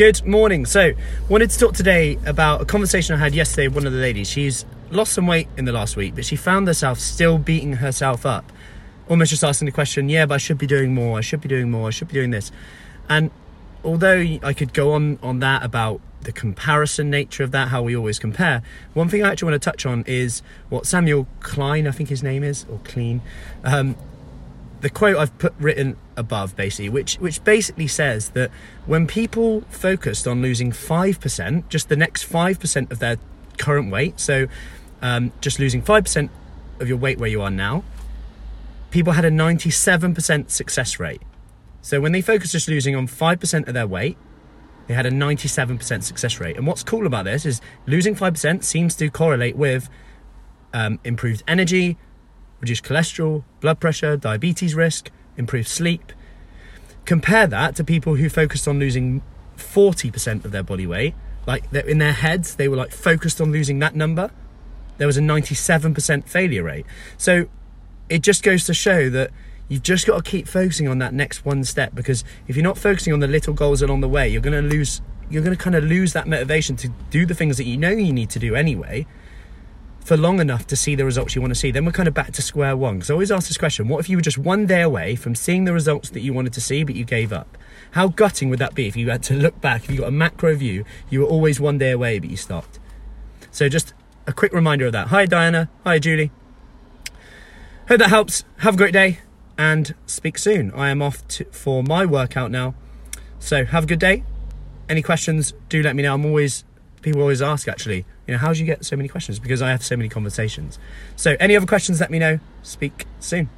Good morning. So, wanted to talk today about a conversation I had yesterday with one of the ladies. She's lost some weight in the last week, but she found herself still beating herself up, almost just asking the question, "Yeah, but I should be doing more. I should be doing more. I should be doing this." And although I could go on on that about the comparison nature of that, how we always compare, one thing I actually want to touch on is what Samuel Klein, I think his name is, or Clean, um, the quote I've put written above, basically, which which basically says that when people focused on losing five percent, just the next five percent of their current weight, so um, just losing five percent of your weight where you are now, people had a ninety-seven percent success rate. So when they focused just losing on five percent of their weight, they had a ninety-seven percent success rate. And what's cool about this is losing five percent seems to correlate with um, improved energy, reduced cholesterol, blood pressure, diabetes risk, improve sleep. Compare that to people who focused on losing 40% of their body weight. Like in their heads, they were like focused on losing that number. There was a 97% failure rate. So it just goes to show that you've just got to keep focusing on that next one step because if you're not focusing on the little goals along the way, you're going to lose you're going to kind of lose that motivation to do the things that you know you need to do anyway for long enough to see the results you want to see, then we're kind of back to square one. Because I always ask this question what if you were just one day away from seeing the results that you wanted to see, but you gave up? How gutting would that be if you had to look back, if you got a macro view, you were always one day away, but you stopped? So just a quick reminder of that. Hi, Diana. Hi, Julie. Hope that helps. Have a great day and speak soon. I am off to, for my workout now. So have a good day. Any questions, do let me know. I'm always people always ask actually, you know, how do you get so many questions? Because I have so many conversations. So, any other questions, let me know. Speak soon.